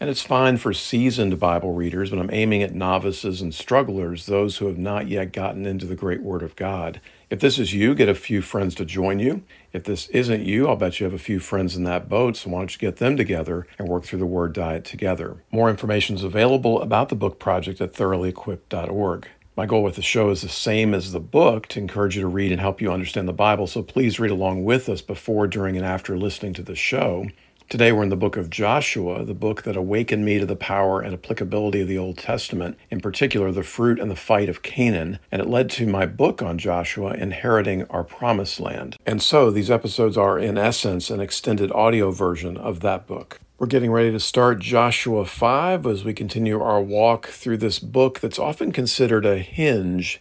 And it's fine for seasoned Bible readers, but I'm aiming at novices and strugglers, those who have not yet gotten into the great Word of God. If this is you, get a few friends to join you. If this isn't you, I'll bet you have a few friends in that boat, so why don't you get them together and work through the Word Diet together? More information is available about the book project at thoroughlyequipped.org. My goal with the show is the same as the book to encourage you to read and help you understand the Bible, so please read along with us before, during, and after listening to the show. Today we're in the book of Joshua, the book that awakened me to the power and applicability of the Old Testament, in particular the fruit and the fight of Canaan, and it led to my book on Joshua, Inheriting Our Promised Land. And so these episodes are, in essence, an extended audio version of that book. We're getting ready to start Joshua 5 as we continue our walk through this book that's often considered a hinge.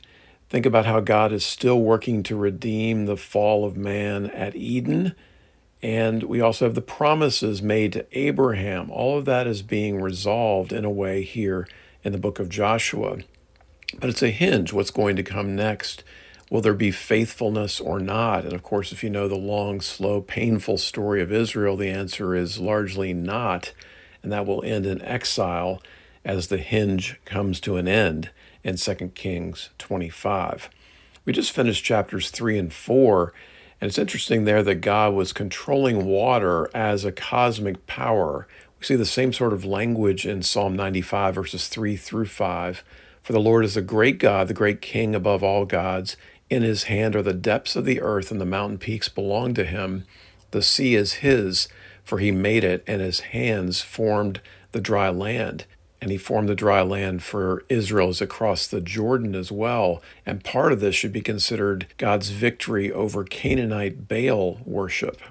Think about how God is still working to redeem the fall of man at Eden and we also have the promises made to Abraham. All of that is being resolved in a way here in the book of Joshua. But it's a hinge what's going to come next. Will there be faithfulness or not? And of course, if you know the long, slow, painful story of Israel, the answer is largely not. And that will end in exile as the hinge comes to an end in 2 Kings 25. We just finished chapters 3 and 4 and it's interesting there that God was controlling water as a cosmic power. We see the same sort of language in Psalm 95, verses 3 through 5. For the Lord is a great God, the great King above all gods. In his hand are the depths of the earth, and the mountain peaks belong to him. The sea is his, for he made it, and his hands formed the dry land and he formed the dry land for Israel as it crossed the Jordan as well. And part of this should be considered God's victory over Canaanite Baal worship.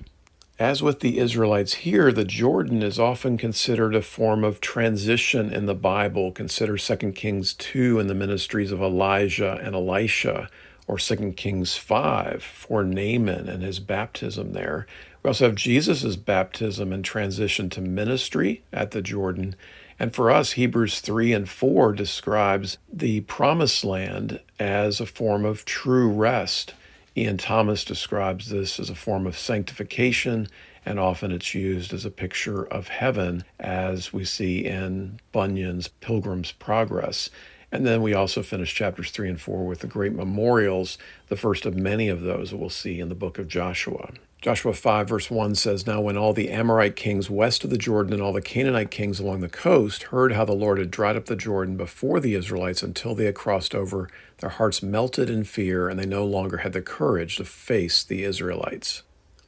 As with the Israelites here, the Jordan is often considered a form of transition in the Bible. Consider 2 Kings 2 and the ministries of Elijah and Elisha, or 2 Kings 5 for Naaman and his baptism there. We also have Jesus' baptism and transition to ministry at the Jordan. And for us, Hebrews 3 and 4 describes the promised land as a form of true rest. Ian Thomas describes this as a form of sanctification, and often it's used as a picture of heaven, as we see in Bunyan's Pilgrim's Progress. And then we also finish chapters 3 and 4 with the great memorials, the first of many of those that we'll see in the book of Joshua. Joshua 5, verse 1 says, Now when all the Amorite kings west of the Jordan and all the Canaanite kings along the coast heard how the Lord had dried up the Jordan before the Israelites until they had crossed over, their hearts melted in fear, and they no longer had the courage to face the Israelites.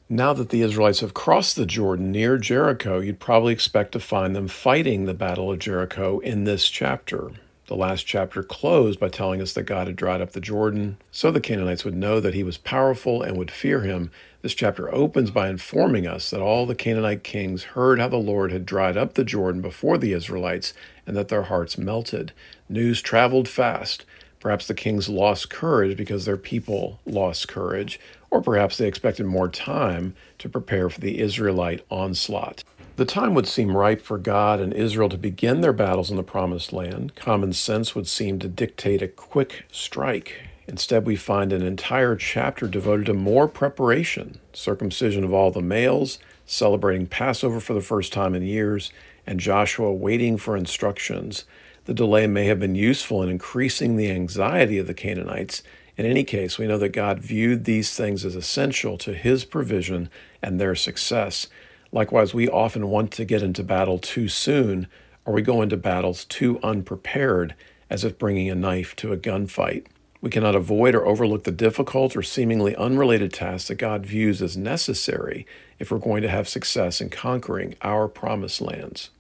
Now that the Israelites have crossed the Jordan near Jericho, you'd probably expect to find them fighting the Battle of Jericho in this chapter. The last chapter closed by telling us that God had dried up the Jordan so the Canaanites would know that he was powerful and would fear him. This chapter opens by informing us that all the Canaanite kings heard how the Lord had dried up the Jordan before the Israelites and that their hearts melted. News traveled fast. Perhaps the kings lost courage because their people lost courage, or perhaps they expected more time to prepare for the Israelite onslaught. The time would seem ripe for God and Israel to begin their battles in the Promised Land. Common sense would seem to dictate a quick strike. Instead, we find an entire chapter devoted to more preparation circumcision of all the males, celebrating Passover for the first time in years, and Joshua waiting for instructions. The delay may have been useful in increasing the anxiety of the Canaanites. In any case, we know that God viewed these things as essential to his provision and their success. Likewise, we often want to get into battle too soon, or we go into battles too unprepared, as if bringing a knife to a gunfight. We cannot avoid or overlook the difficult or seemingly unrelated tasks that God views as necessary if we're going to have success in conquering our promised lands.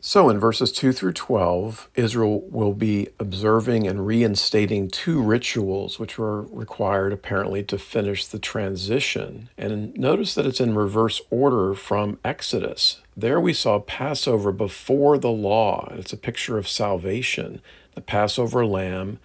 So, in verses 2 through 12, Israel will be observing and reinstating two rituals which were required apparently to finish the transition. And notice that it's in reverse order from Exodus. There we saw Passover before the law, and it's a picture of salvation. The Passover lamb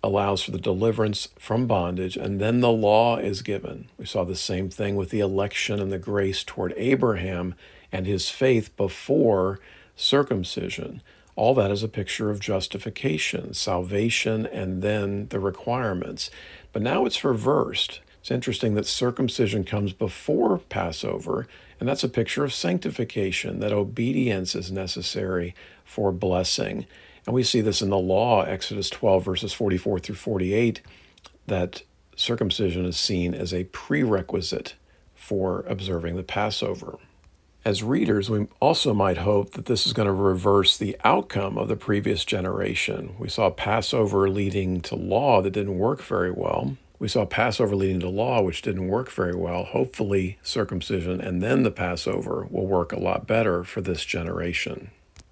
allows for the deliverance from bondage, and then the law is given. We saw the same thing with the election and the grace toward Abraham and his faith before circumcision. All that is a picture of justification, salvation, and then the requirements. But now it's reversed. It's interesting that circumcision comes before Passover, and that's a picture of sanctification, that obedience is necessary for blessing. And we see this in the law, Exodus 12, verses 44 through 48, that circumcision is seen as a prerequisite for observing the Passover. As readers, we also might hope that this is going to reverse the outcome of the previous generation. We saw Passover leading to law that didn't work very well. We saw Passover leading to law, which didn't work very well. Hopefully, circumcision and then the Passover will work a lot better for this generation.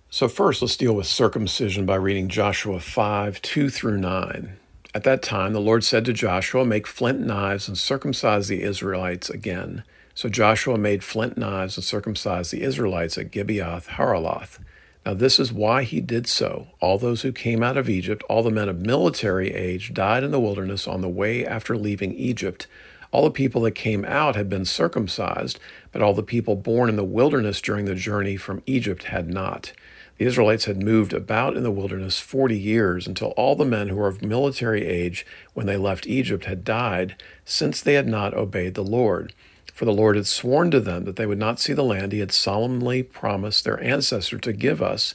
So, first, let's deal with circumcision by reading Joshua 5 2 through 9. At that time, the Lord said to Joshua, Make flint knives and circumcise the Israelites again. So Joshua made flint knives and circumcised the Israelites at Gibeath Haaraloth. Now, this is why he did so. All those who came out of Egypt, all the men of military age, died in the wilderness on the way after leaving Egypt. All the people that came out had been circumcised, but all the people born in the wilderness during the journey from Egypt had not. The Israelites had moved about in the wilderness 40 years until all the men who were of military age when they left Egypt had died, since they had not obeyed the Lord. For the Lord had sworn to them that they would not see the land he had solemnly promised their ancestor to give us,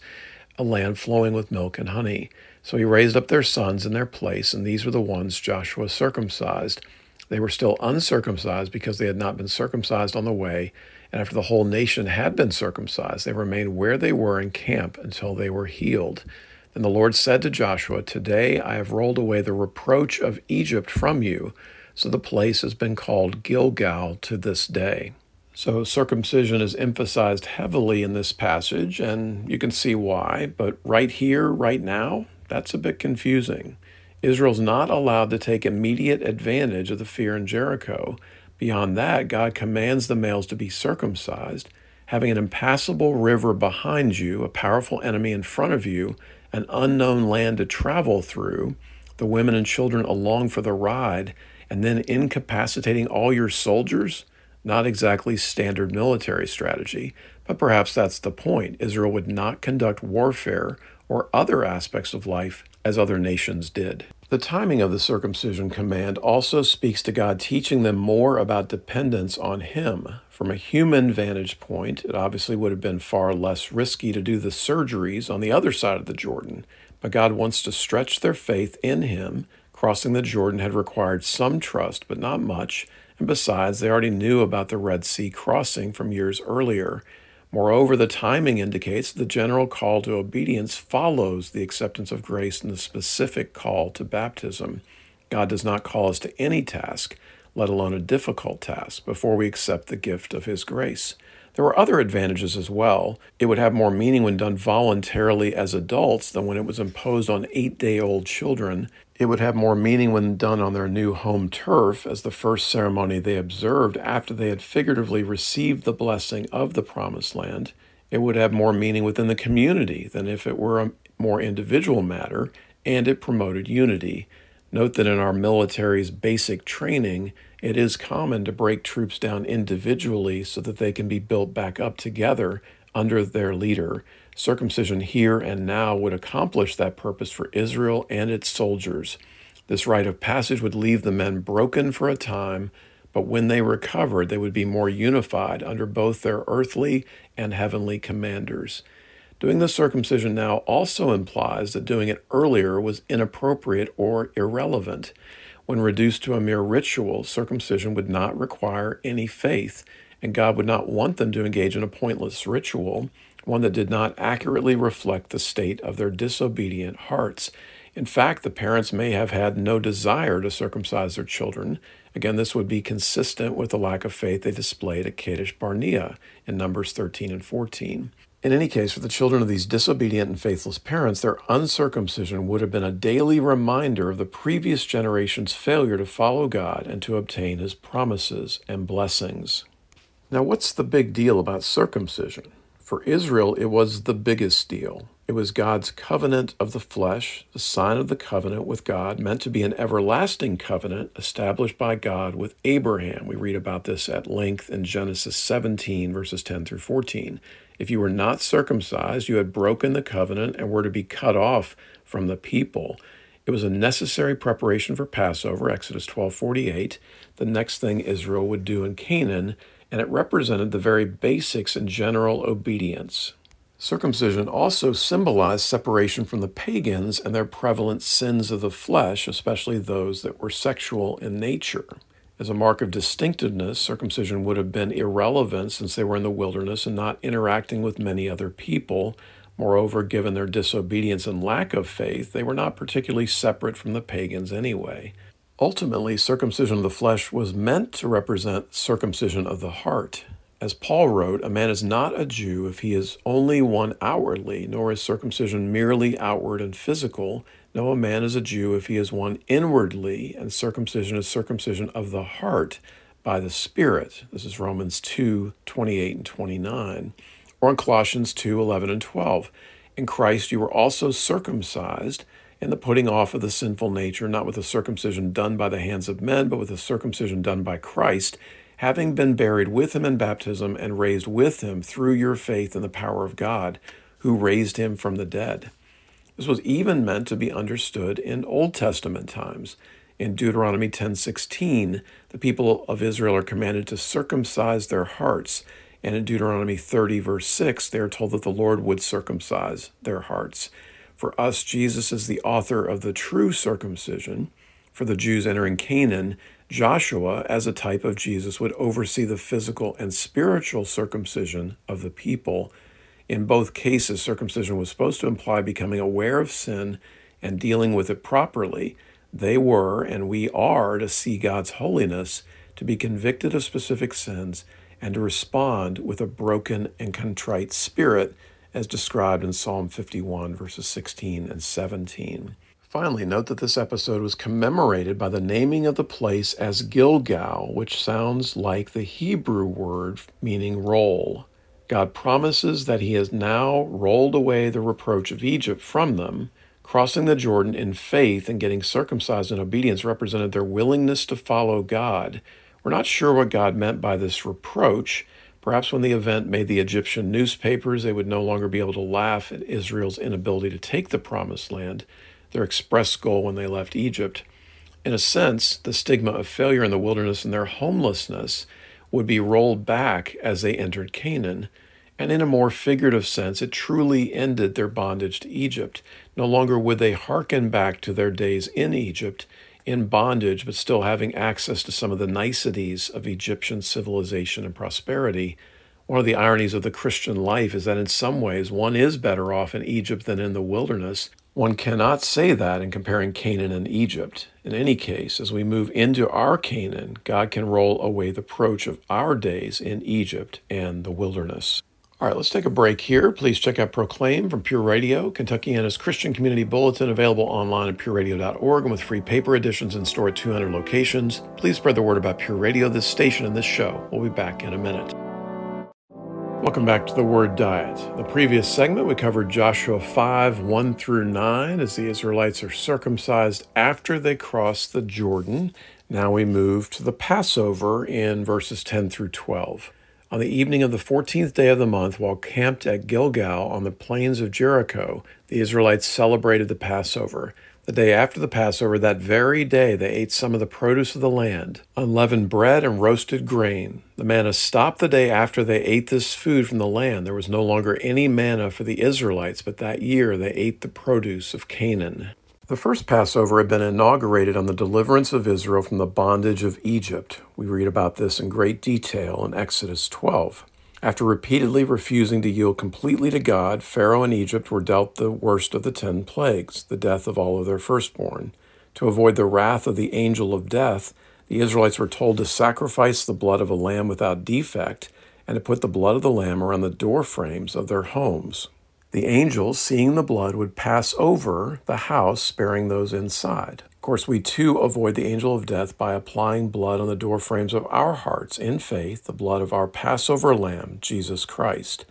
a land flowing with milk and honey. So he raised up their sons in their place, and these were the ones Joshua circumcised. They were still uncircumcised because they had not been circumcised on the way and after the whole nation had been circumcised, they remained where they were in camp until they were healed. Then the Lord said to Joshua, Today I have rolled away the reproach of Egypt from you. So the place has been called Gilgal to this day. So circumcision is emphasized heavily in this passage, and you can see why. But right here, right now, that's a bit confusing. Israel's not allowed to take immediate advantage of the fear in Jericho Beyond that, God commands the males to be circumcised, having an impassable river behind you, a powerful enemy in front of you, an unknown land to travel through, the women and children along for the ride, and then incapacitating all your soldiers? Not exactly standard military strategy, but perhaps that's the point. Israel would not conduct warfare or other aspects of life as other nations did. The timing of the circumcision command also speaks to God teaching them more about dependence on Him. From a human vantage point, it obviously would have been far less risky to do the surgeries on the other side of the Jordan, but God wants to stretch their faith in Him. Crossing the Jordan had required some trust, but not much, and besides, they already knew about the Red Sea crossing from years earlier. Moreover, the timing indicates the general call to obedience follows the acceptance of grace and the specific call to baptism. God does not call us to any task, let alone a difficult task, before we accept the gift of His grace. There were other advantages as well. It would have more meaning when done voluntarily as adults than when it was imposed on eight day old children it would have more meaning when done on their new home turf as the first ceremony they observed after they had figuratively received the blessing of the promised land. It would have more meaning within the community than if it were a more individual matter, and it promoted unity. Note that in our military's basic training, it is common to break troops down individually so that they can be built back up together under their leader. Circumcision here and now would accomplish that purpose for Israel and its soldiers. This rite of passage would leave the men broken for a time, but when they recovered, they would be more unified under both their earthly and heavenly commanders. Doing the circumcision now also implies that doing it earlier was inappropriate or irrelevant. When reduced to a mere ritual, circumcision would not require any faith, and God would not want them to engage in a pointless ritual one that did not accurately reflect the state of their disobedient hearts. In fact, the parents may have had no desire to circumcise their children. Again, this would be consistent with the lack of faith they displayed at Kadesh Barnea in Numbers 13 and 14. In any case, for the children of these disobedient and faithless parents, their uncircumcision would have been a daily reminder of the previous generation's failure to follow God and to obtain his promises and blessings. Now, what's the big deal about circumcision? For Israel, it was the biggest deal. It was God's covenant of the flesh, the sign of the covenant with God, meant to be an everlasting covenant established by God with Abraham. We read about this at length in Genesis 17, verses 10 through 14. If you were not circumcised, you had broken the covenant and were to be cut off from the people. It was a necessary preparation for Passover, Exodus 12:48, the next thing Israel would do in Canaan, and it represented the very basics in general obedience. Circumcision also symbolized separation from the pagans and their prevalent sins of the flesh, especially those that were sexual in nature. As a mark of distinctiveness, circumcision would have been irrelevant since they were in the wilderness and not interacting with many other people. Moreover, given their disobedience and lack of faith, they were not particularly separate from the pagans anyway. Ultimately, circumcision of the flesh was meant to represent circumcision of the heart. As Paul wrote, a man is not a Jew if he is only one outwardly, nor is circumcision merely outward and physical. No, a man is a Jew if he is one inwardly, and circumcision is circumcision of the heart by the Spirit. This is Romans 2 28 and 29. Or in Colossians 2 11 and 12. In Christ you were also circumcised in the putting off of the sinful nature, not with a circumcision done by the hands of men, but with a circumcision done by Christ having been buried with him in baptism and raised with him through your faith in the power of God, who raised him from the dead. This was even meant to be understood in Old Testament times. In Deuteronomy 10:16, the people of Israel are commanded to circumcise their hearts, and in Deuteronomy 30 verse 6, they are told that the Lord would circumcise their hearts. For us, Jesus is the author of the true circumcision. For the Jews entering Canaan, Joshua, as a type of Jesus, would oversee the physical and spiritual circumcision of the people. In both cases, circumcision was supposed to imply becoming aware of sin and dealing with it properly. They were, and we are, to see God's holiness, to be convicted of specific sins, and to respond with a broken and contrite spirit, as described in Psalm 51, verses 16 and 17. Finally, note that this episode was commemorated by the naming of the place as Gilgal, which sounds like the Hebrew word meaning roll. God promises that He has now rolled away the reproach of Egypt from them. Crossing the Jordan in faith and getting circumcised in obedience represented their willingness to follow God. We're not sure what God meant by this reproach. Perhaps when the event made the Egyptian newspapers, they would no longer be able to laugh at Israel's inability to take the promised land their express goal when they left Egypt. In a sense, the stigma of failure in the wilderness and their homelessness would be rolled back as they entered Canaan. And in a more figurative sense, it truly ended their bondage to Egypt. No longer would they hearken back to their days in Egypt in bondage, but still having access to some of the niceties of Egyptian civilization and prosperity. One of the ironies of the Christian life is that in some ways one is better off in Egypt than in the wilderness, one cannot say that in comparing Canaan and Egypt. In any case, as we move into our Canaan, God can roll away the reproach of our days in Egypt and the wilderness. All right, let's take a break here. Please check out Proclaim from Pure Radio, Kentuckiana's Christian Community Bulletin, available online at pureradio.org and with free paper editions in store at 200 locations. Please spread the word about Pure Radio, this station, and this show. We'll be back in a minute. Welcome back to the Word Diet. The previous segment, we covered Joshua 5 1 through 9 as the Israelites are circumcised after they cross the Jordan. Now we move to the Passover in verses 10 through 12. On the evening of the 14th day of the month, while camped at Gilgal on the plains of Jericho, the Israelites celebrated the Passover. The day after the Passover, that very day, they ate some of the produce of the land, unleavened bread and roasted grain. The manna stopped the day after they ate this food from the land. There was no longer any manna for the Israelites, but that year they ate the produce of Canaan. The first Passover had been inaugurated on the deliverance of Israel from the bondage of Egypt. We read about this in great detail in Exodus 12. After repeatedly refusing to yield completely to God, Pharaoh and Egypt were dealt the worst of the ten plagues, the death of all of their firstborn. To avoid the wrath of the angel of death, the Israelites were told to sacrifice the blood of a lamb without defect and to put the blood of the lamb around the door frames of their homes. The angels, seeing the blood, would pass over the house, sparing those inside course, we too avoid the angel of death by applying blood on the doorframes of our hearts in faith, the blood of our Passover lamb, Jesus Christ.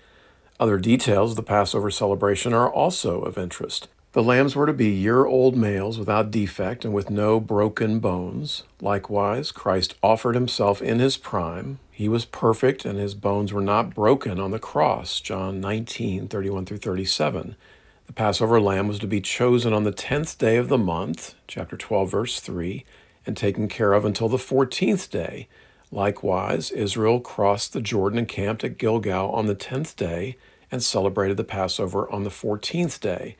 Other details of the Passover celebration are also of interest. The lambs were to be year old males without defect and with no broken bones. Likewise, Christ offered himself in his prime. He was perfect, and his bones were not broken on the cross. John 19, 31 through 37. The Passover lamb was to be chosen on the tenth day of the month, chapter 12, verse 3, and taken care of until the fourteenth day. Likewise, Israel crossed the Jordan and camped at Gilgal on the tenth day and celebrated the Passover on the fourteenth day.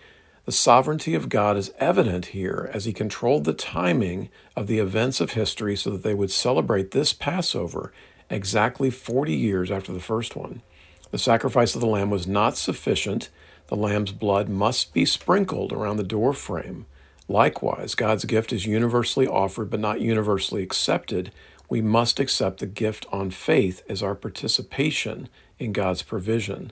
The sovereignty of God is evident here as he controlled the timing of the events of history so that they would celebrate this Passover exactly 40 years after the first one. The sacrifice of the lamb was not sufficient. The lamb's blood must be sprinkled around the door frame. Likewise, God's gift is universally offered but not universally accepted. We must accept the gift on faith as our participation in God's provision.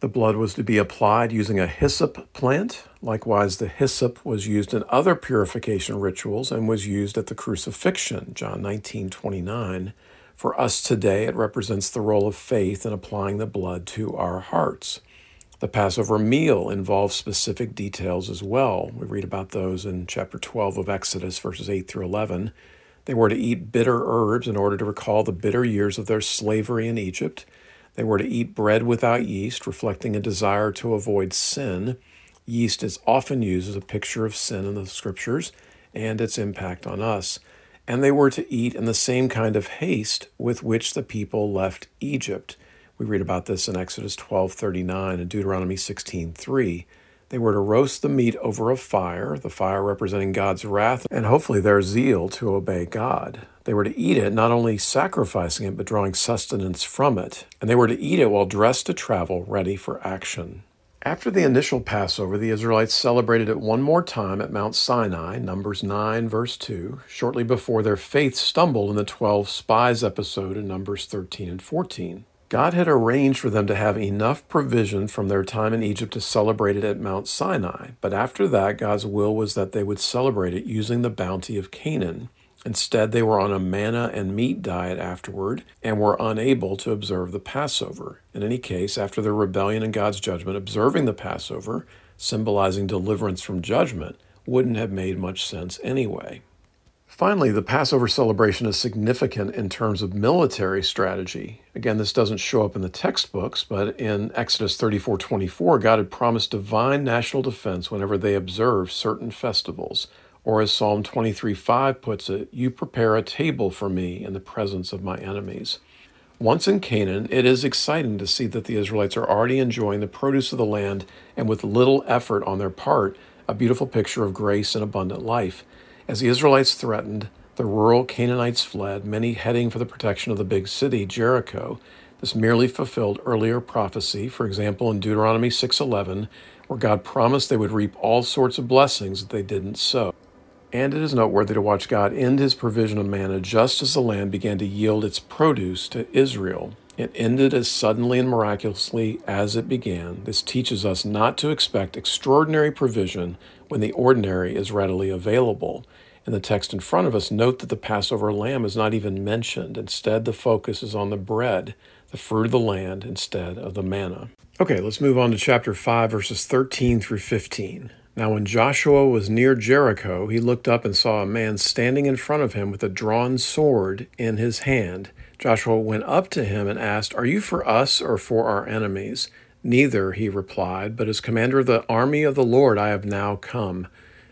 The blood was to be applied using a hyssop plant. Likewise, the hyssop was used in other purification rituals and was used at the crucifixion, John 19 29. For us today, it represents the role of faith in applying the blood to our hearts. The Passover meal involves specific details as well. We read about those in chapter 12 of Exodus, verses 8 through 11. They were to eat bitter herbs in order to recall the bitter years of their slavery in Egypt. They were to eat bread without yeast, reflecting a desire to avoid sin. Yeast is often used as a picture of sin in the scriptures and its impact on us. And they were to eat in the same kind of haste with which the people left Egypt. We read about this in Exodus 12:39 and Deuteronomy 16:3. They were to roast the meat over a fire, the fire representing God's wrath and hopefully their zeal to obey God. They were to eat it, not only sacrificing it, but drawing sustenance from it. And they were to eat it while dressed to travel, ready for action. After the initial Passover, the Israelites celebrated it one more time at Mount Sinai, Numbers 9, verse 2, shortly before their faith stumbled in the 12 spies episode in Numbers 13 and 14. God had arranged for them to have enough provision from their time in Egypt to celebrate it at Mount Sinai, but after that, God's will was that they would celebrate it using the bounty of Canaan. Instead, they were on a manna and meat diet afterward and were unable to observe the Passover. In any case, after their rebellion and God's judgment, observing the Passover, symbolizing deliverance from judgment, wouldn't have made much sense anyway. Finally, the Passover celebration is significant in terms of military strategy. Again, this doesn't show up in the textbooks, but in Exodus 34:24, God had promised divine national defense whenever they observed certain festivals. Or as Psalm 23 5 puts it, you prepare a table for me in the presence of my enemies. Once in Canaan, it is exciting to see that the Israelites are already enjoying the produce of the land and with little effort on their part, a beautiful picture of grace and abundant life. As the Israelites threatened, the rural Canaanites fled, many heading for the protection of the big city, Jericho. This merely fulfilled earlier prophecy, for example in Deuteronomy 6:11, where God promised they would reap all sorts of blessings that they didn't sow. And it is noteworthy to watch God end his provision of manna just as the land began to yield its produce to Israel. It ended as suddenly and miraculously as it began. This teaches us not to expect extraordinary provision when the ordinary is readily available. In the text in front of us, note that the Passover lamb is not even mentioned. Instead, the focus is on the bread, the fruit of the land, instead of the manna. Okay, let's move on to chapter 5, verses 13 through 15. Now, when Joshua was near Jericho, he looked up and saw a man standing in front of him with a drawn sword in his hand. Joshua went up to him and asked, Are you for us or for our enemies? Neither, he replied, but as commander of the army of the Lord I have now come.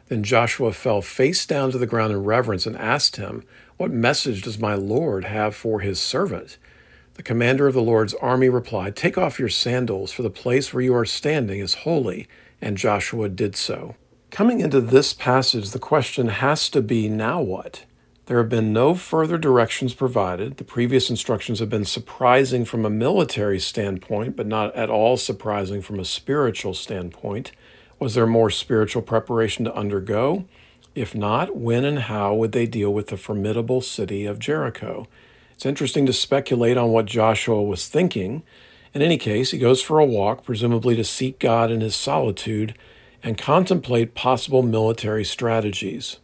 Then Joshua fell face down to the ground in reverence and asked him, What message does my Lord have for his servant? The commander of the Lord's army replied, Take off your sandals, for the place where you are standing is holy and Joshua did so. Coming into this passage, the question has to be now what? There have been no further directions provided. The previous instructions have been surprising from a military standpoint, but not at all surprising from a spiritual standpoint. Was there more spiritual preparation to undergo? If not, when and how would they deal with the formidable city of Jericho? It's interesting to speculate on what Joshua was thinking. In any case, he goes for a walk, presumably to seek God in his solitude and contemplate possible military strategies.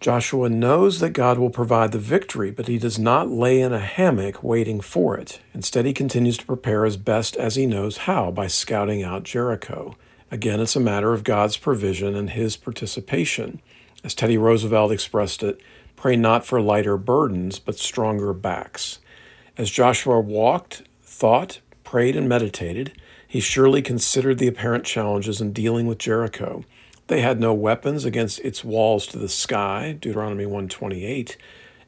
Joshua knows that God will provide the victory, but he does not lay in a hammock waiting for it. Instead, he continues to prepare as best as he knows how by scouting out Jericho. Again, it's a matter of God's provision and his participation. As Teddy Roosevelt expressed it, pray not for lighter burdens, but stronger backs. As Joshua walked, thought, prayed, and meditated, he surely considered the apparent challenges in dealing with Jericho. They had no weapons against its walls to the sky, Deuteronomy 128,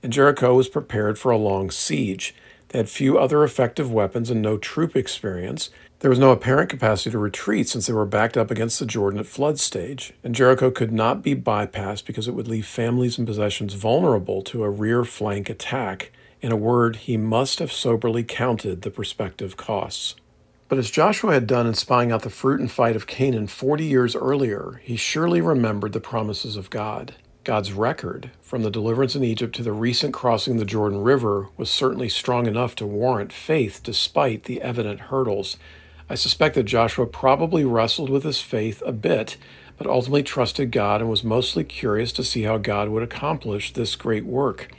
and Jericho was prepared for a long siege. They had few other effective weapons and no troop experience. There was no apparent capacity to retreat since they were backed up against the Jordan at flood stage, and Jericho could not be bypassed because it would leave families and possessions vulnerable to a rear flank attack. In a word, he must have soberly counted the prospective costs. But as Joshua had done in spying out the fruit and fight of Canaan 40 years earlier, he surely remembered the promises of God. God's record, from the deliverance in Egypt to the recent crossing the Jordan River, was certainly strong enough to warrant faith despite the evident hurdles. I suspect that Joshua probably wrestled with his faith a bit, but ultimately trusted God and was mostly curious to see how God would accomplish this great work.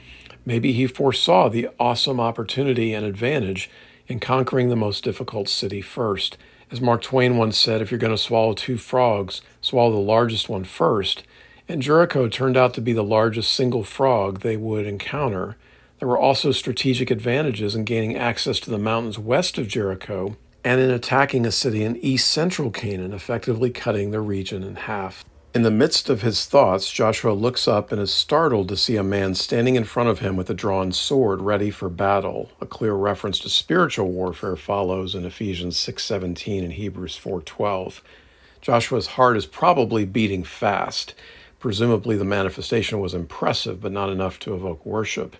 Maybe he foresaw the awesome opportunity and advantage in conquering the most difficult city first. As Mark Twain once said, if you're going to swallow two frogs, swallow the largest one first. And Jericho turned out to be the largest single frog they would encounter. There were also strategic advantages in gaining access to the mountains west of Jericho and in attacking a city in east central Canaan, effectively cutting the region in half. In the midst of his thoughts, Joshua looks up and is startled to see a man standing in front of him with a drawn sword ready for battle. A clear reference to spiritual warfare follows in Ephesians 6:17 and Hebrews 4:12. Joshua's heart is probably beating fast. Presumably the manifestation was impressive but not enough to evoke worship.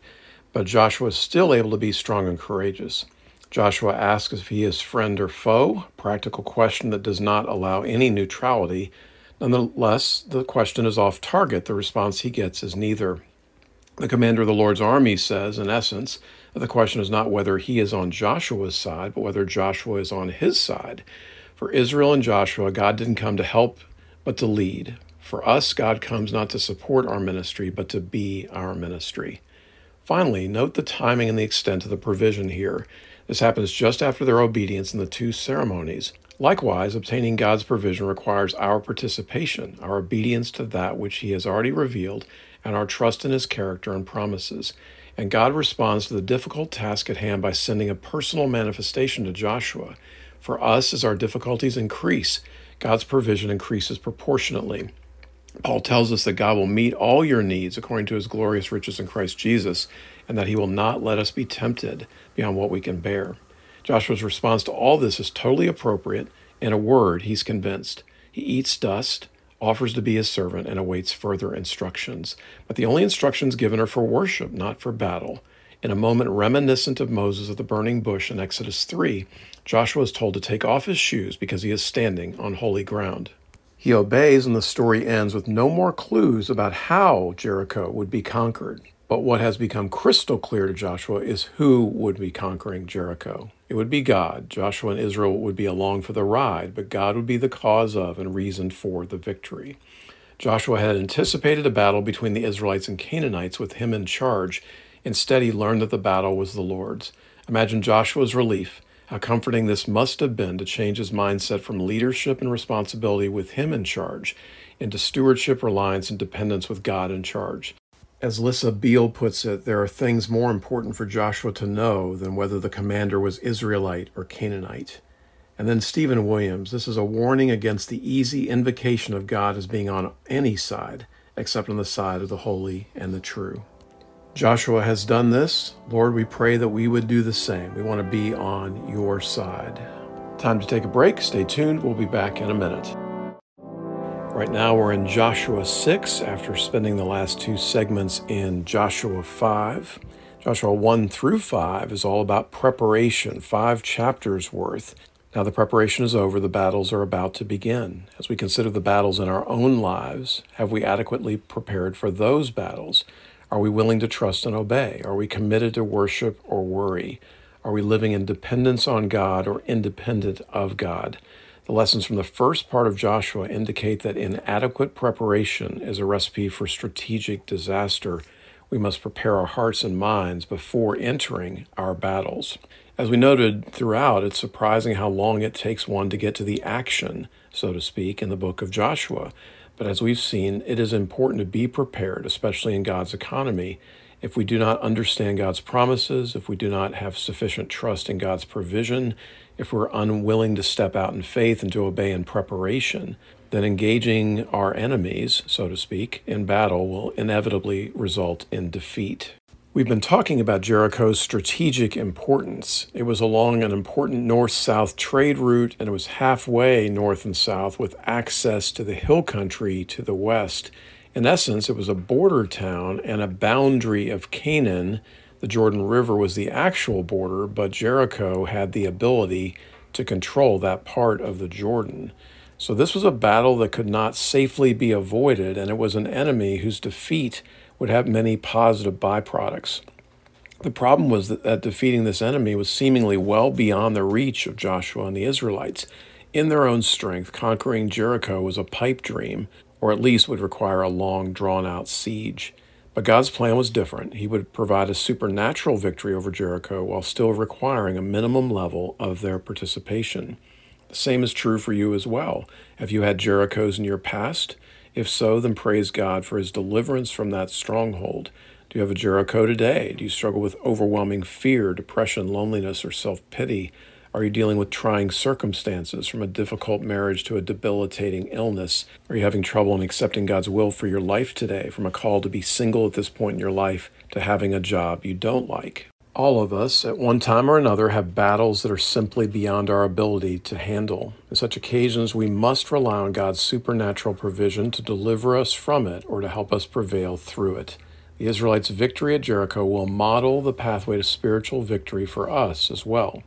But Joshua is still able to be strong and courageous. Joshua asks if he is friend or foe, practical question that does not allow any neutrality Nonetheless, the question is off target. The response he gets is neither. The commander of the Lord's army says, in essence, that the question is not whether he is on Joshua's side, but whether Joshua is on his side. For Israel and Joshua, God didn't come to help, but to lead. For us, God comes not to support our ministry, but to be our ministry. Finally, note the timing and the extent of the provision here. This happens just after their obedience in the two ceremonies. Likewise, obtaining God's provision requires our participation, our obedience to that which He has already revealed, and our trust in His character and promises. And God responds to the difficult task at hand by sending a personal manifestation to Joshua. For us, as our difficulties increase, God's provision increases proportionately. Paul tells us that God will meet all your needs according to his glorious riches in Christ Jesus, and that he will not let us be tempted beyond what we can bear. Joshua's response to all this is totally appropriate. In a word, he's convinced. He eats dust, offers to be his servant, and awaits further instructions. But the only instructions given are for worship, not for battle. In a moment reminiscent of Moses at the burning bush in Exodus 3, Joshua is told to take off his shoes because he is standing on holy ground. He obeys, and the story ends with no more clues about how Jericho would be conquered. But what has become crystal clear to Joshua is who would be conquering Jericho. It would be God. Joshua and Israel would be along for the ride, but God would be the cause of and reason for the victory. Joshua had anticipated a battle between the Israelites and Canaanites with him in charge. Instead, he learned that the battle was the Lord's. Imagine Joshua's relief. How comforting this must have been to change his mindset from leadership and responsibility with him in charge into stewardship, reliance, and dependence with God in charge. As Lissa Beal puts it, there are things more important for Joshua to know than whether the commander was Israelite or Canaanite. And then Stephen Williams, this is a warning against the easy invocation of God as being on any side except on the side of the holy and the true. Joshua has done this. Lord, we pray that we would do the same. We want to be on your side. Time to take a break. Stay tuned. We'll be back in a minute. Right now, we're in Joshua 6 after spending the last two segments in Joshua 5. Joshua 1 through 5 is all about preparation, five chapters worth. Now the preparation is over, the battles are about to begin. As we consider the battles in our own lives, have we adequately prepared for those battles? Are we willing to trust and obey? Are we committed to worship or worry? Are we living in dependence on God or independent of God? The lessons from the first part of Joshua indicate that inadequate preparation is a recipe for strategic disaster. We must prepare our hearts and minds before entering our battles. As we noted throughout, it's surprising how long it takes one to get to the action, so to speak, in the book of Joshua. But as we've seen, it is important to be prepared, especially in God's economy. If we do not understand God's promises, if we do not have sufficient trust in God's provision, if we're unwilling to step out in faith and to obey in preparation, then engaging our enemies, so to speak, in battle will inevitably result in defeat. We've been talking about Jericho's strategic importance. It was along an important north south trade route and it was halfway north and south with access to the hill country to the west. In essence, it was a border town and a boundary of Canaan. The Jordan River was the actual border, but Jericho had the ability to control that part of the Jordan. So this was a battle that could not safely be avoided, and it was an enemy whose defeat would have many positive byproducts. The problem was that, that defeating this enemy was seemingly well beyond the reach of Joshua and the Israelites. In their own strength, conquering Jericho was a pipe dream, or at least would require a long, drawn out siege. But God's plan was different. He would provide a supernatural victory over Jericho while still requiring a minimum level of their participation. The same is true for you as well. Have you had Jerichos in your past? If so, then praise God for his deliverance from that stronghold. Do you have a Jericho today? Do you struggle with overwhelming fear, depression, loneliness, or self pity? Are you dealing with trying circumstances from a difficult marriage to a debilitating illness? Are you having trouble in accepting God's will for your life today, from a call to be single at this point in your life to having a job you don't like? All of us, at one time or another, have battles that are simply beyond our ability to handle. In such occasions, we must rely on God's supernatural provision to deliver us from it or to help us prevail through it. The Israelites' victory at Jericho will model the pathway to spiritual victory for us as well.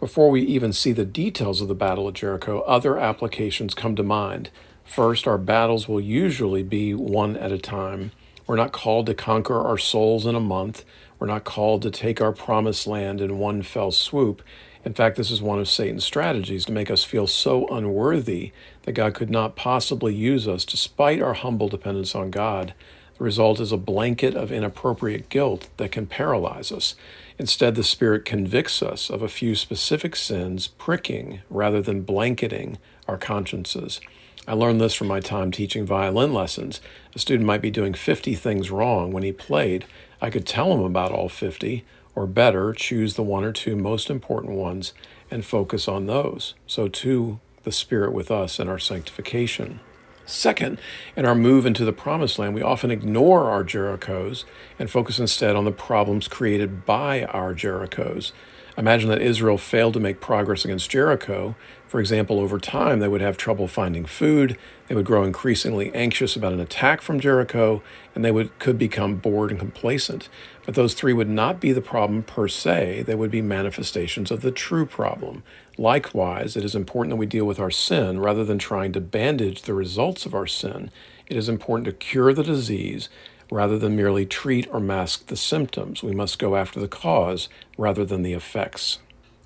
Before we even see the details of the battle at Jericho, other applications come to mind. First, our battles will usually be one at a time. We're not called to conquer our souls in a month. We're not called to take our promised land in one fell swoop. In fact, this is one of Satan's strategies to make us feel so unworthy that God could not possibly use us despite our humble dependence on God. The result is a blanket of inappropriate guilt that can paralyze us. Instead, the Spirit convicts us of a few specific sins, pricking rather than blanketing our consciences. I learned this from my time teaching violin lessons. A student might be doing 50 things wrong when he played. I could tell him about all 50, or better, choose the one or two most important ones and focus on those. So, too, the Spirit with us and our sanctification. Second, in our move into the promised land, we often ignore our Jerichos and focus instead on the problems created by our Jerichos. Imagine that Israel failed to make progress against Jericho. For example, over time, they would have trouble finding food, they would grow increasingly anxious about an attack from Jericho, and they would, could become bored and complacent. But those three would not be the problem per se, they would be manifestations of the true problem. Likewise, it is important that we deal with our sin rather than trying to bandage the results of our sin. It is important to cure the disease rather than merely treat or mask the symptoms. We must go after the cause rather than the effects.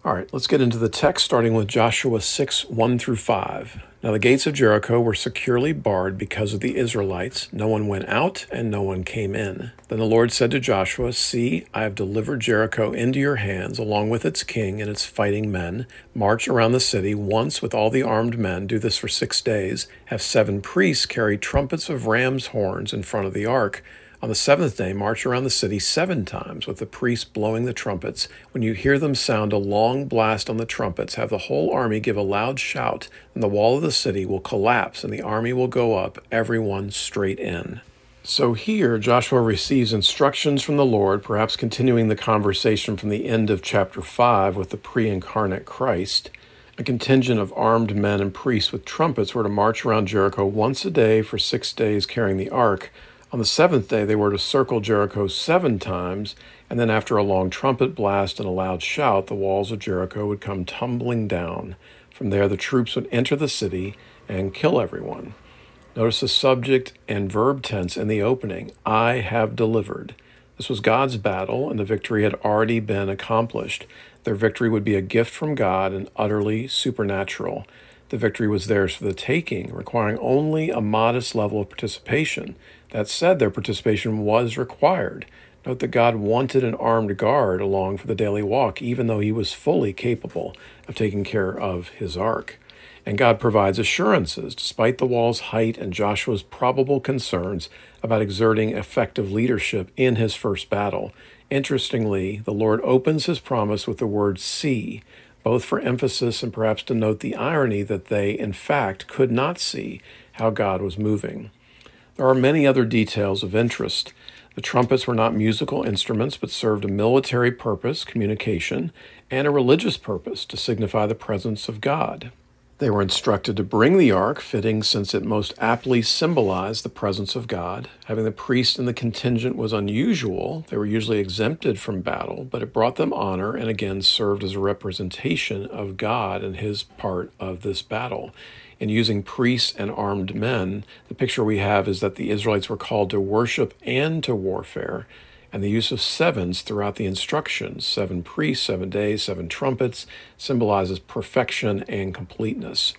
All right, let's get into the text starting with Joshua 6 1 through 5. Now the gates of Jericho were securely barred because of the Israelites. No one went out and no one came in. Then the Lord said to Joshua, See, I have delivered Jericho into your hands, along with its king and its fighting men. March around the city once with all the armed men. Do this for six days. Have seven priests carry trumpets of ram's horns in front of the ark. On the seventh day, march around the city seven times with the priests blowing the trumpets. When you hear them sound a long blast on the trumpets, have the whole army give a loud shout, and the wall of the city will collapse, and the army will go up, everyone straight in. So here, Joshua receives instructions from the Lord, perhaps continuing the conversation from the end of chapter 5 with the pre incarnate Christ. A contingent of armed men and priests with trumpets were to march around Jericho once a day for six days carrying the ark on the seventh day, they were to circle Jericho seven times, and then after a long trumpet blast and a loud shout, the walls of Jericho would come tumbling down. From there, the troops would enter the city and kill everyone. Notice the subject and verb tense in the opening I have delivered. This was God's battle, and the victory had already been accomplished. Their victory would be a gift from God and utterly supernatural. The victory was theirs for the taking, requiring only a modest level of participation. That said, their participation was required. Note that God wanted an armed guard along for the daily walk, even though he was fully capable of taking care of his ark. And God provides assurances, despite the wall's height and Joshua's probable concerns about exerting effective leadership in his first battle. Interestingly, the Lord opens his promise with the word see, both for emphasis and perhaps to note the irony that they, in fact, could not see how God was moving. There are many other details of interest. The trumpets were not musical instruments, but served a military purpose, communication, and a religious purpose to signify the presence of God. They were instructed to bring the ark, fitting since it most aptly symbolized the presence of God. Having the priest in the contingent was unusual. They were usually exempted from battle, but it brought them honor and again served as a representation of God and his part of this battle. In using priests and armed men, the picture we have is that the Israelites were called to worship and to warfare and the use of sevens throughout the instructions seven priests, seven days, seven trumpets symbolizes perfection and completeness.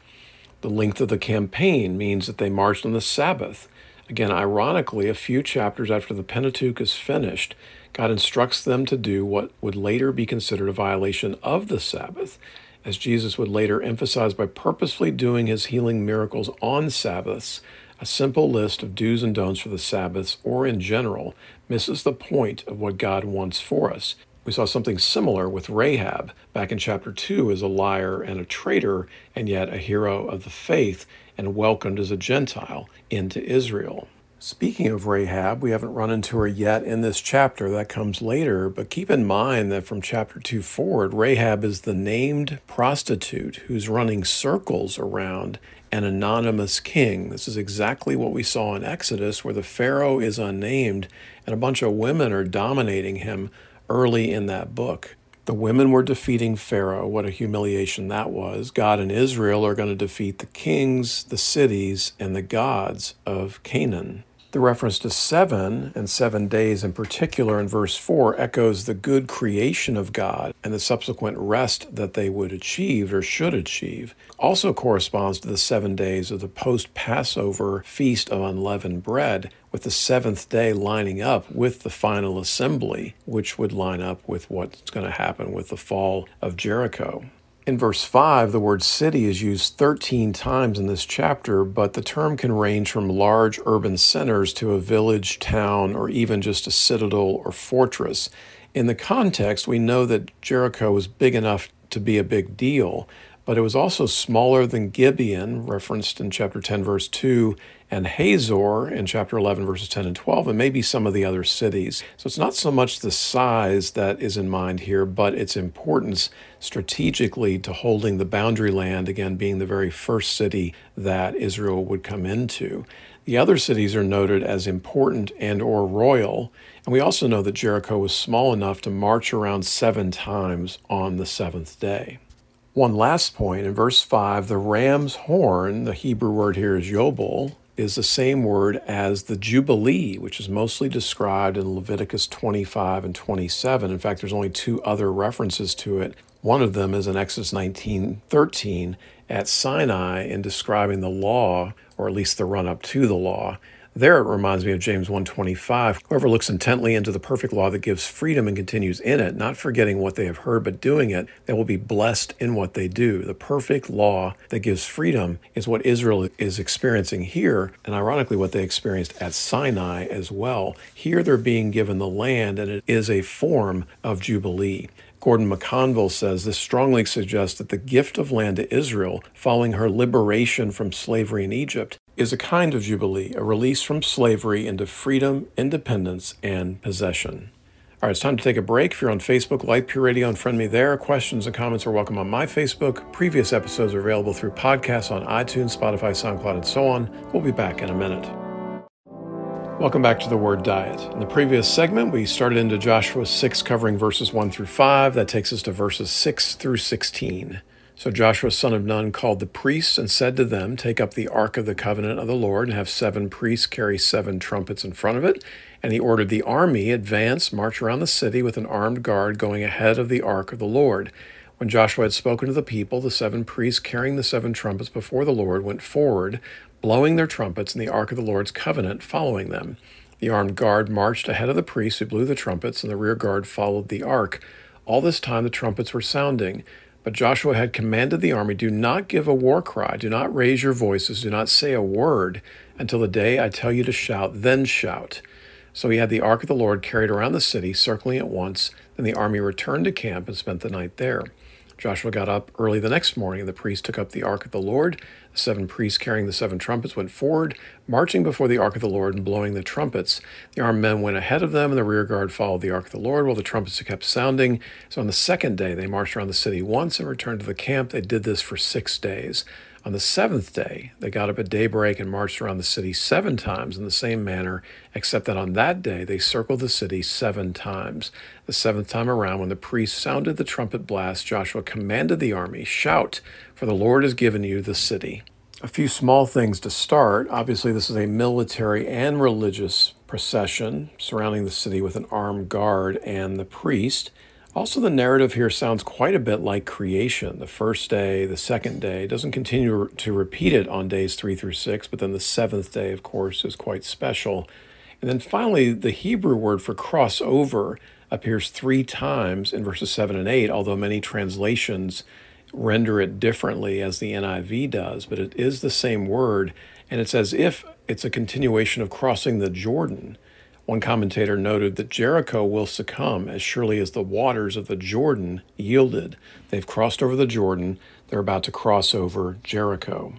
The length of the campaign means that they marched on the Sabbath. Again, ironically, a few chapters after the Pentateuch is finished, God instructs them to do what would later be considered a violation of the Sabbath, as Jesus would later emphasize by purposefully doing his healing miracles on Sabbaths a simple list of do's and don'ts for the Sabbaths, or in general, misses the point of what God wants for us. We saw something similar with Rahab back in chapter 2 as a liar and a traitor, and yet a hero of the faith and welcomed as a Gentile into Israel. Speaking of Rahab, we haven't run into her yet in this chapter. That comes later. But keep in mind that from chapter 2 forward, Rahab is the named prostitute who's running circles around an anonymous king. This is exactly what we saw in Exodus, where the Pharaoh is unnamed and a bunch of women are dominating him early in that book. The women were defeating Pharaoh. What a humiliation that was. God and Israel are going to defeat the kings, the cities, and the gods of Canaan. The reference to seven and seven days in particular in verse 4 echoes the good creation of God and the subsequent rest that they would achieve or should achieve. Also corresponds to the seven days of the post Passover feast of unleavened bread, with the seventh day lining up with the final assembly, which would line up with what's going to happen with the fall of Jericho. In verse 5, the word city is used 13 times in this chapter, but the term can range from large urban centers to a village, town, or even just a citadel or fortress. In the context, we know that Jericho was big enough to be a big deal, but it was also smaller than Gibeon, referenced in chapter 10, verse 2, and Hazor in chapter 11, verses 10 and 12, and maybe some of the other cities. So it's not so much the size that is in mind here, but its importance strategically to holding the boundary land, again, being the very first city that Israel would come into. The other cities are noted as important and or royal, and we also know that Jericho was small enough to march around seven times on the seventh day. One last point in verse 5 the ram's horn, the Hebrew word here is yobel, is the same word as the Jubilee, which is mostly described in Leviticus 25 and 27. In fact, there's only two other references to it. One of them is in Exodus 19 13 at Sinai in describing the law, or at least the run up to the law. There it reminds me of James 125. Whoever looks intently into the perfect law that gives freedom and continues in it, not forgetting what they have heard but doing it, they will be blessed in what they do. The perfect law that gives freedom is what Israel is experiencing here, and ironically what they experienced at Sinai as well. Here they're being given the land and it is a form of jubilee. Gordon McConville says this strongly suggests that the gift of land to Israel, following her liberation from slavery in Egypt, is a kind of jubilee, a release from slavery into freedom, independence, and possession. All right, it's time to take a break. If you're on Facebook, like Pure Radio and friend me there. Questions and comments are welcome on my Facebook. Previous episodes are available through podcasts on iTunes, Spotify, SoundCloud, and so on. We'll be back in a minute. Welcome back to the Word Diet. In the previous segment, we started into Joshua 6, covering verses 1 through 5. That takes us to verses 6 through 16. So Joshua son of Nun called the priests and said to them, Take up the ark of the covenant of the Lord, and have seven priests carry seven trumpets in front of it. And he ordered the army advance, march around the city with an armed guard going ahead of the ark of the Lord. When Joshua had spoken to the people, the seven priests carrying the seven trumpets before the Lord went forward, blowing their trumpets, and the ark of the Lord's covenant following them. The armed guard marched ahead of the priests who blew the trumpets, and the rear guard followed the ark. All this time the trumpets were sounding. But Joshua had commanded the army Do not give a war cry, do not raise your voices, do not say a word until the day I tell you to shout, then shout. So he had the ark of the Lord carried around the city, circling it once. Then the army returned to camp and spent the night there. Joshua got up early the next morning, and the priests took up the ark of the Lord. The seven priests carrying the seven trumpets went forward, marching before the ark of the Lord and blowing the trumpets. The armed men went ahead of them, and the rear guard followed the ark of the Lord while the trumpets kept sounding. So on the second day, they marched around the city once and returned to the camp. They did this for six days. On the seventh day, they got up at daybreak and marched around the city seven times in the same manner, except that on that day they circled the city seven times. The seventh time around, when the priest sounded the trumpet blast, Joshua commanded the army, Shout, for the Lord has given you the city. A few small things to start. Obviously, this is a military and religious procession surrounding the city with an armed guard and the priest. Also, the narrative here sounds quite a bit like creation. The first day, the second day, doesn't continue to repeat it on days three through six, but then the seventh day, of course, is quite special. And then finally, the Hebrew word for crossover appears three times in verses seven and eight, although many translations render it differently as the NIV does, but it is the same word, and it's as if it's a continuation of crossing the Jordan. One commentator noted that Jericho will succumb as surely as the waters of the Jordan yielded. They've crossed over the Jordan, they're about to cross over Jericho.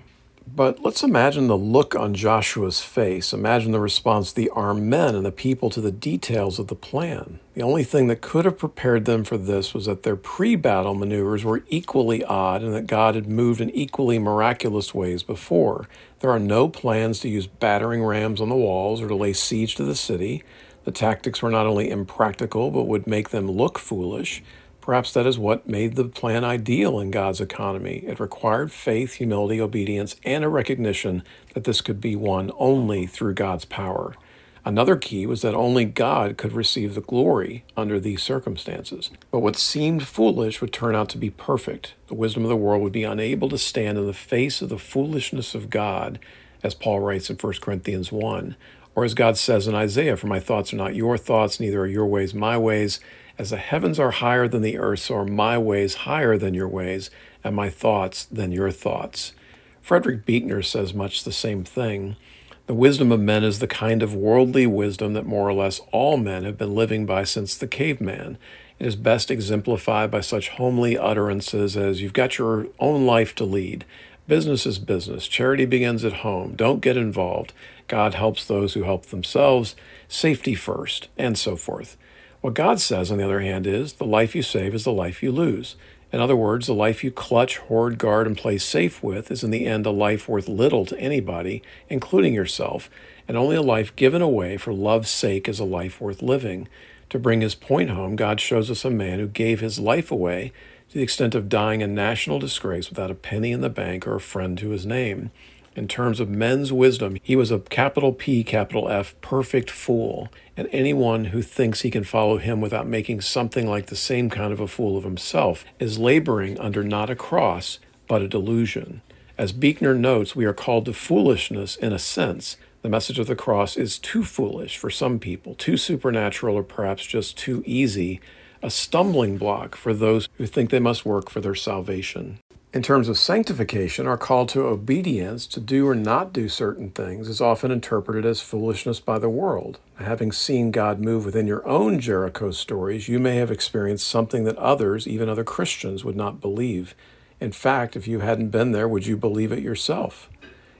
But let's imagine the look on Joshua's face. Imagine the response of the armed men and the people to the details of the plan. The only thing that could have prepared them for this was that their pre battle maneuvers were equally odd and that God had moved in equally miraculous ways before. There are no plans to use battering rams on the walls or to lay siege to the city. The tactics were not only impractical, but would make them look foolish. Perhaps that is what made the plan ideal in God's economy. It required faith, humility, obedience, and a recognition that this could be won only through God's power. Another key was that only God could receive the glory under these circumstances. But what seemed foolish would turn out to be perfect. The wisdom of the world would be unable to stand in the face of the foolishness of God, as Paul writes in 1 Corinthians 1. Or as God says in Isaiah, For my thoughts are not your thoughts, neither are your ways my ways. As the heavens are higher than the earth, so are my ways higher than your ways, and my thoughts than your thoughts. Frederick Buechner says much the same thing. The wisdom of men is the kind of worldly wisdom that more or less all men have been living by since the caveman. It is best exemplified by such homely utterances as You've got your own life to lead. Business is business. Charity begins at home. Don't get involved. God helps those who help themselves. Safety first, and so forth. What God says, on the other hand, is the life you save is the life you lose. In other words, the life you clutch, hoard, guard, and play safe with is in the end a life worth little to anybody, including yourself, and only a life given away for love's sake is a life worth living. To bring his point home, God shows us a man who gave his life away to the extent of dying a national disgrace without a penny in the bank or a friend to his name. In terms of men's wisdom, he was a capital P, capital F, perfect fool. And anyone who thinks he can follow him without making something like the same kind of a fool of himself is laboring under not a cross, but a delusion. As Buechner notes, we are called to foolishness in a sense. The message of the cross is too foolish for some people, too supernatural, or perhaps just too easy, a stumbling block for those who think they must work for their salvation in terms of sanctification, our call to obedience to do or not do certain things is often interpreted as foolishness by the world. Having seen God move within your own Jericho stories, you may have experienced something that others, even other Christians, would not believe. In fact, if you hadn't been there, would you believe it yourself?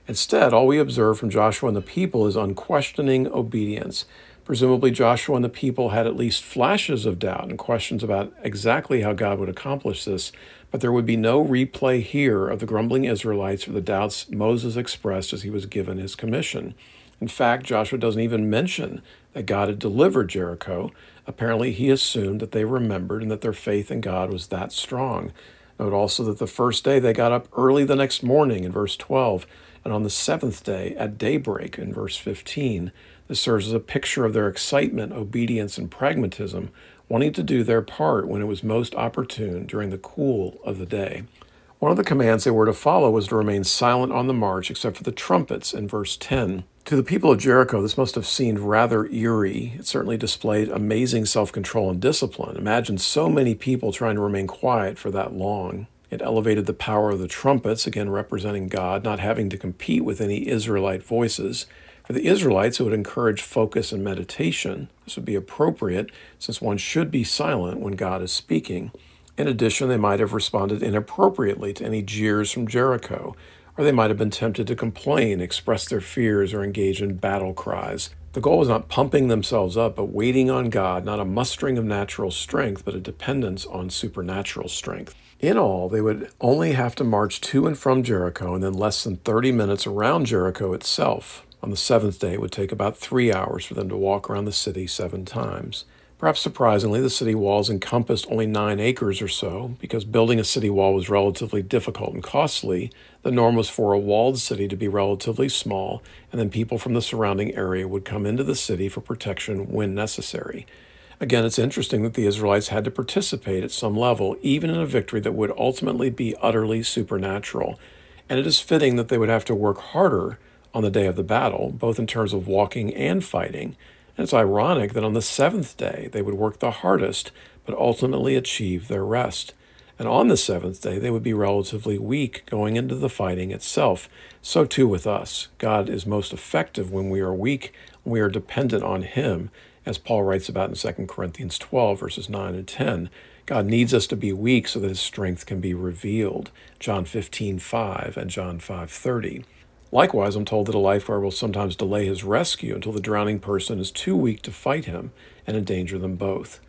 Instead, all we observe from Joshua and the people is unquestioning obedience. Presumably, Joshua and the people had at least flashes of doubt and questions about exactly how God would accomplish this, but there would be no replay here of the grumbling Israelites or the doubts Moses expressed as he was given his commission. In fact, Joshua doesn't even mention that God had delivered Jericho. Apparently, he assumed that they remembered and that their faith in God was that strong. Note also that the first day they got up early the next morning in verse 12, and on the seventh day at daybreak in verse 15. This serves as a picture of their excitement, obedience, and pragmatism, wanting to do their part when it was most opportune during the cool of the day. One of the commands they were to follow was to remain silent on the march, except for the trumpets in verse 10. To the people of Jericho, this must have seemed rather eerie. It certainly displayed amazing self control and discipline. Imagine so many people trying to remain quiet for that long. It elevated the power of the trumpets, again representing God, not having to compete with any Israelite voices. For the Israelites, it would encourage focus and meditation. This would be appropriate since one should be silent when God is speaking. In addition, they might have responded inappropriately to any jeers from Jericho, or they might have been tempted to complain, express their fears, or engage in battle cries. The goal was not pumping themselves up, but waiting on God, not a mustering of natural strength, but a dependence on supernatural strength. In all, they would only have to march to and from Jericho and then less than 30 minutes around Jericho itself. On the seventh day, it would take about three hours for them to walk around the city seven times. Perhaps surprisingly, the city walls encompassed only nine acres or so. Because building a city wall was relatively difficult and costly, the norm was for a walled city to be relatively small, and then people from the surrounding area would come into the city for protection when necessary. Again, it's interesting that the Israelites had to participate at some level, even in a victory that would ultimately be utterly supernatural. And it is fitting that they would have to work harder on the day of the battle, both in terms of walking and fighting. And it's ironic that on the seventh day they would work the hardest, but ultimately achieve their rest. And on the seventh day they would be relatively weak going into the fighting itself. So too with us. God is most effective when we are weak, we are dependent on Him, as Paul writes about in 2 Corinthians 12, verses 9 and 10. God needs us to be weak so that his strength can be revealed. John 15, 5 and John 5, 30. Likewise, I'm told that a lifeguard will sometimes delay his rescue until the drowning person is too weak to fight him and endanger them both.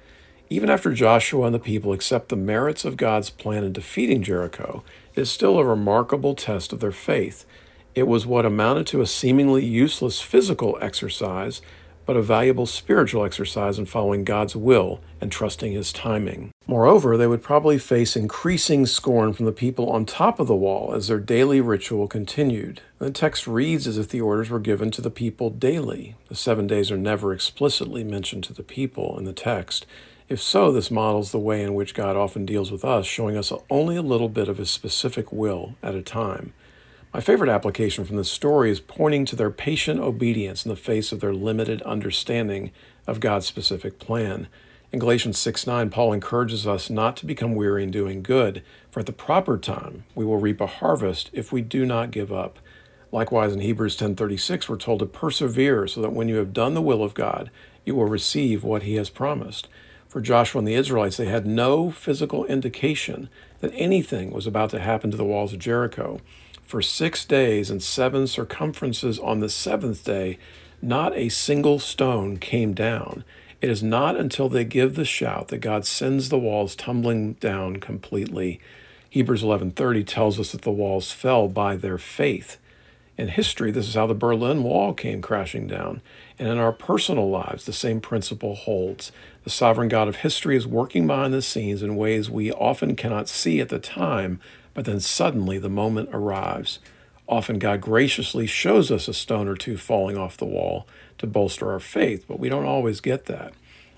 Even after Joshua and the people accept the merits of God's plan in defeating Jericho, it is still a remarkable test of their faith. It was what amounted to a seemingly useless physical exercise but a valuable spiritual exercise in following God's will and trusting His timing. Moreover, they would probably face increasing scorn from the people on top of the wall as their daily ritual continued. The text reads as if the orders were given to the people daily. The seven days are never explicitly mentioned to the people in the text. If so, this models the way in which God often deals with us, showing us only a little bit of His specific will at a time. My favorite application from this story is pointing to their patient obedience in the face of their limited understanding of God's specific plan. In Galatians 6 9, Paul encourages us not to become weary in doing good, for at the proper time we will reap a harvest if we do not give up. Likewise, in Hebrews 10:36, we're told to persevere so that when you have done the will of God, you will receive what he has promised. For Joshua and the Israelites, they had no physical indication that anything was about to happen to the walls of Jericho for six days and seven circumferences on the seventh day, not a single stone came down. It is not until they give the shout that God sends the walls tumbling down completely. Hebrews 11:30 tells us that the walls fell by their faith. In history, this is how the Berlin Wall came crashing down. And in our personal lives, the same principle holds. The sovereign God of history is working behind the scenes in ways we often cannot see at the time, but then suddenly the moment arrives. Often God graciously shows us a stone or two falling off the wall to bolster our faith, but we don't always get that.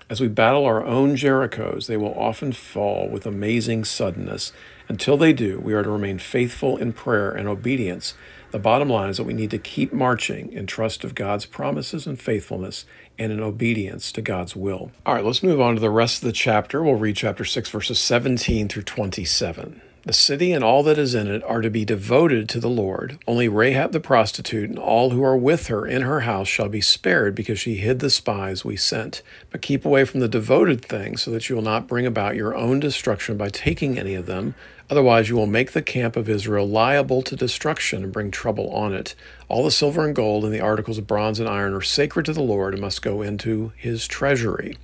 As we battle our own Jerichos, they will often fall with amazing suddenness. Until they do, we are to remain faithful in prayer and obedience. The bottom line is that we need to keep marching in trust of God's promises and faithfulness and in obedience to God's will. All right, let's move on to the rest of the chapter. We'll read chapter 6, verses 17 through 27. The city and all that is in it are to be devoted to the Lord. Only Rahab the prostitute and all who are with her in her house shall be spared because she hid the spies we sent. But keep away from the devoted things so that you will not bring about your own destruction by taking any of them. Otherwise, you will make the camp of Israel liable to destruction and bring trouble on it. All the silver and gold and the articles of bronze and iron are sacred to the Lord and must go into his treasury.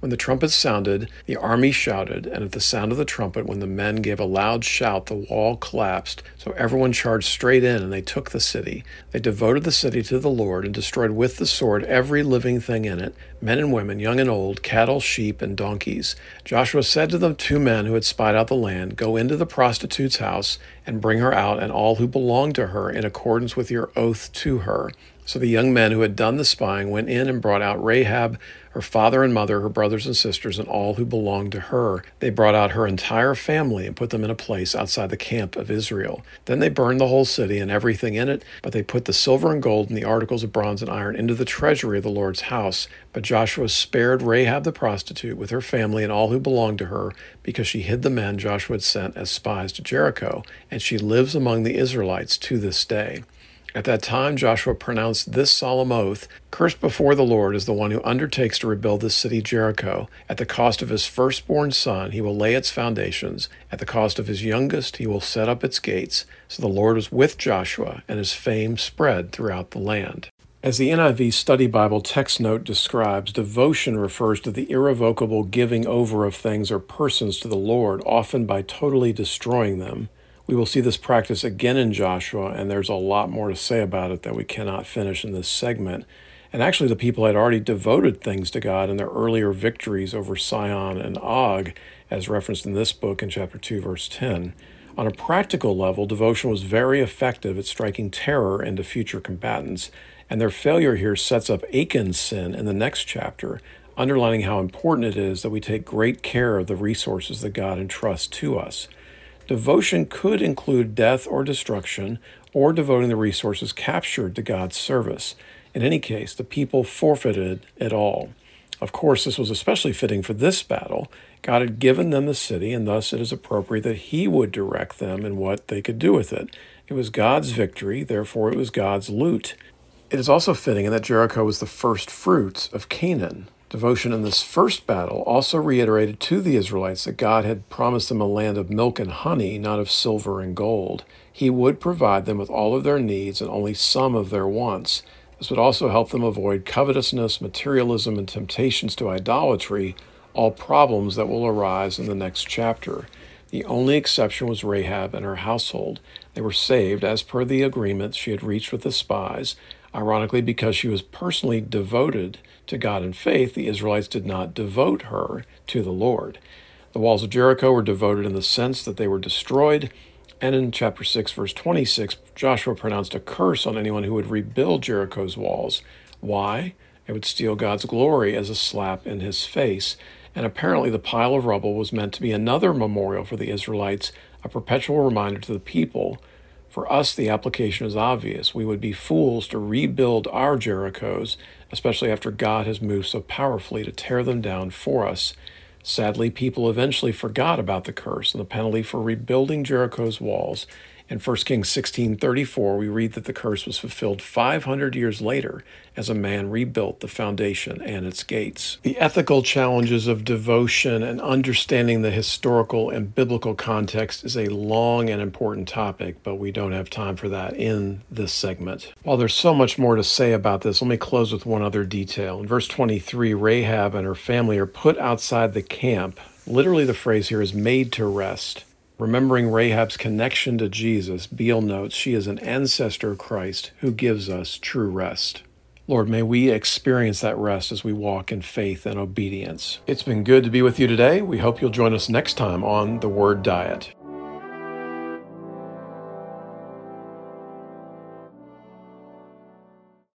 When the trumpets sounded, the army shouted, and at the sound of the trumpet, when the men gave a loud shout, the wall collapsed. So everyone charged straight in, and they took the city. They devoted the city to the Lord and destroyed with the sword every living thing in it men and women, young and old, cattle, sheep, and donkeys. Joshua said to the two men who had spied out the land, Go into the prostitute's house and bring her out and all who belong to her in accordance with your oath to her. So the young men who had done the spying went in and brought out Rahab, her father and mother, her brothers and sisters, and all who belonged to her. They brought out her entire family and put them in a place outside the camp of Israel. Then they burned the whole city and everything in it, but they put the silver and gold and the articles of bronze and iron into the treasury of the Lord's house. But Joshua spared Rahab the prostitute with her family and all who belonged to her, because she hid the men Joshua had sent as spies to Jericho, and she lives among the Israelites to this day. At that time, Joshua pronounced this solemn oath Cursed before the Lord is the one who undertakes to rebuild this city Jericho. At the cost of his firstborn son, he will lay its foundations. At the cost of his youngest, he will set up its gates. So the Lord was with Joshua, and his fame spread throughout the land. As the NIV Study Bible text note describes, devotion refers to the irrevocable giving over of things or persons to the Lord, often by totally destroying them. We will see this practice again in Joshua, and there's a lot more to say about it that we cannot finish in this segment. And actually, the people had already devoted things to God in their earlier victories over Sihon and Og, as referenced in this book in chapter 2, verse 10. On a practical level, devotion was very effective at striking terror into future combatants, and their failure here sets up Achan's sin in the next chapter, underlining how important it is that we take great care of the resources that God entrusts to us. Devotion could include death or destruction, or devoting the resources captured to God's service. In any case, the people forfeited it all. Of course, this was especially fitting for this battle. God had given them the city, and thus it is appropriate that He would direct them in what they could do with it. It was God's victory, therefore, it was God's loot. It is also fitting in that Jericho was the first fruits of Canaan. Devotion in this first battle also reiterated to the Israelites that God had promised them a land of milk and honey, not of silver and gold. He would provide them with all of their needs and only some of their wants. This would also help them avoid covetousness, materialism, and temptations to idolatry, all problems that will arise in the next chapter. The only exception was Rahab and her household. They were saved as per the agreement she had reached with the spies. Ironically, because she was personally devoted to God in faith, the Israelites did not devote her to the Lord. The walls of Jericho were devoted in the sense that they were destroyed. And in chapter 6, verse 26, Joshua pronounced a curse on anyone who would rebuild Jericho's walls. Why? It would steal God's glory as a slap in his face. And apparently, the pile of rubble was meant to be another memorial for the Israelites, a perpetual reminder to the people for us, the application is obvious. We would be fools to rebuild our Jerichos, especially after God has moved so powerfully to tear them down for us. Sadly, people eventually forgot about the curse and the penalty for rebuilding Jericho's walls in 1 Kings 16:34, we read that the curse was fulfilled 500 years later as a man rebuilt the foundation and its gates. The ethical challenges of devotion and understanding the historical and biblical context is a long and important topic, but we don't have time for that in this segment. While there's so much more to say about this, let me close with one other detail. In verse 23, Rahab and her family are put outside the camp. Literally, the phrase here is made to rest. Remembering Rahab's connection to Jesus, Beal notes she is an ancestor of Christ who gives us true rest. Lord, may we experience that rest as we walk in faith and obedience. It's been good to be with you today. We hope you'll join us next time on The Word Diet.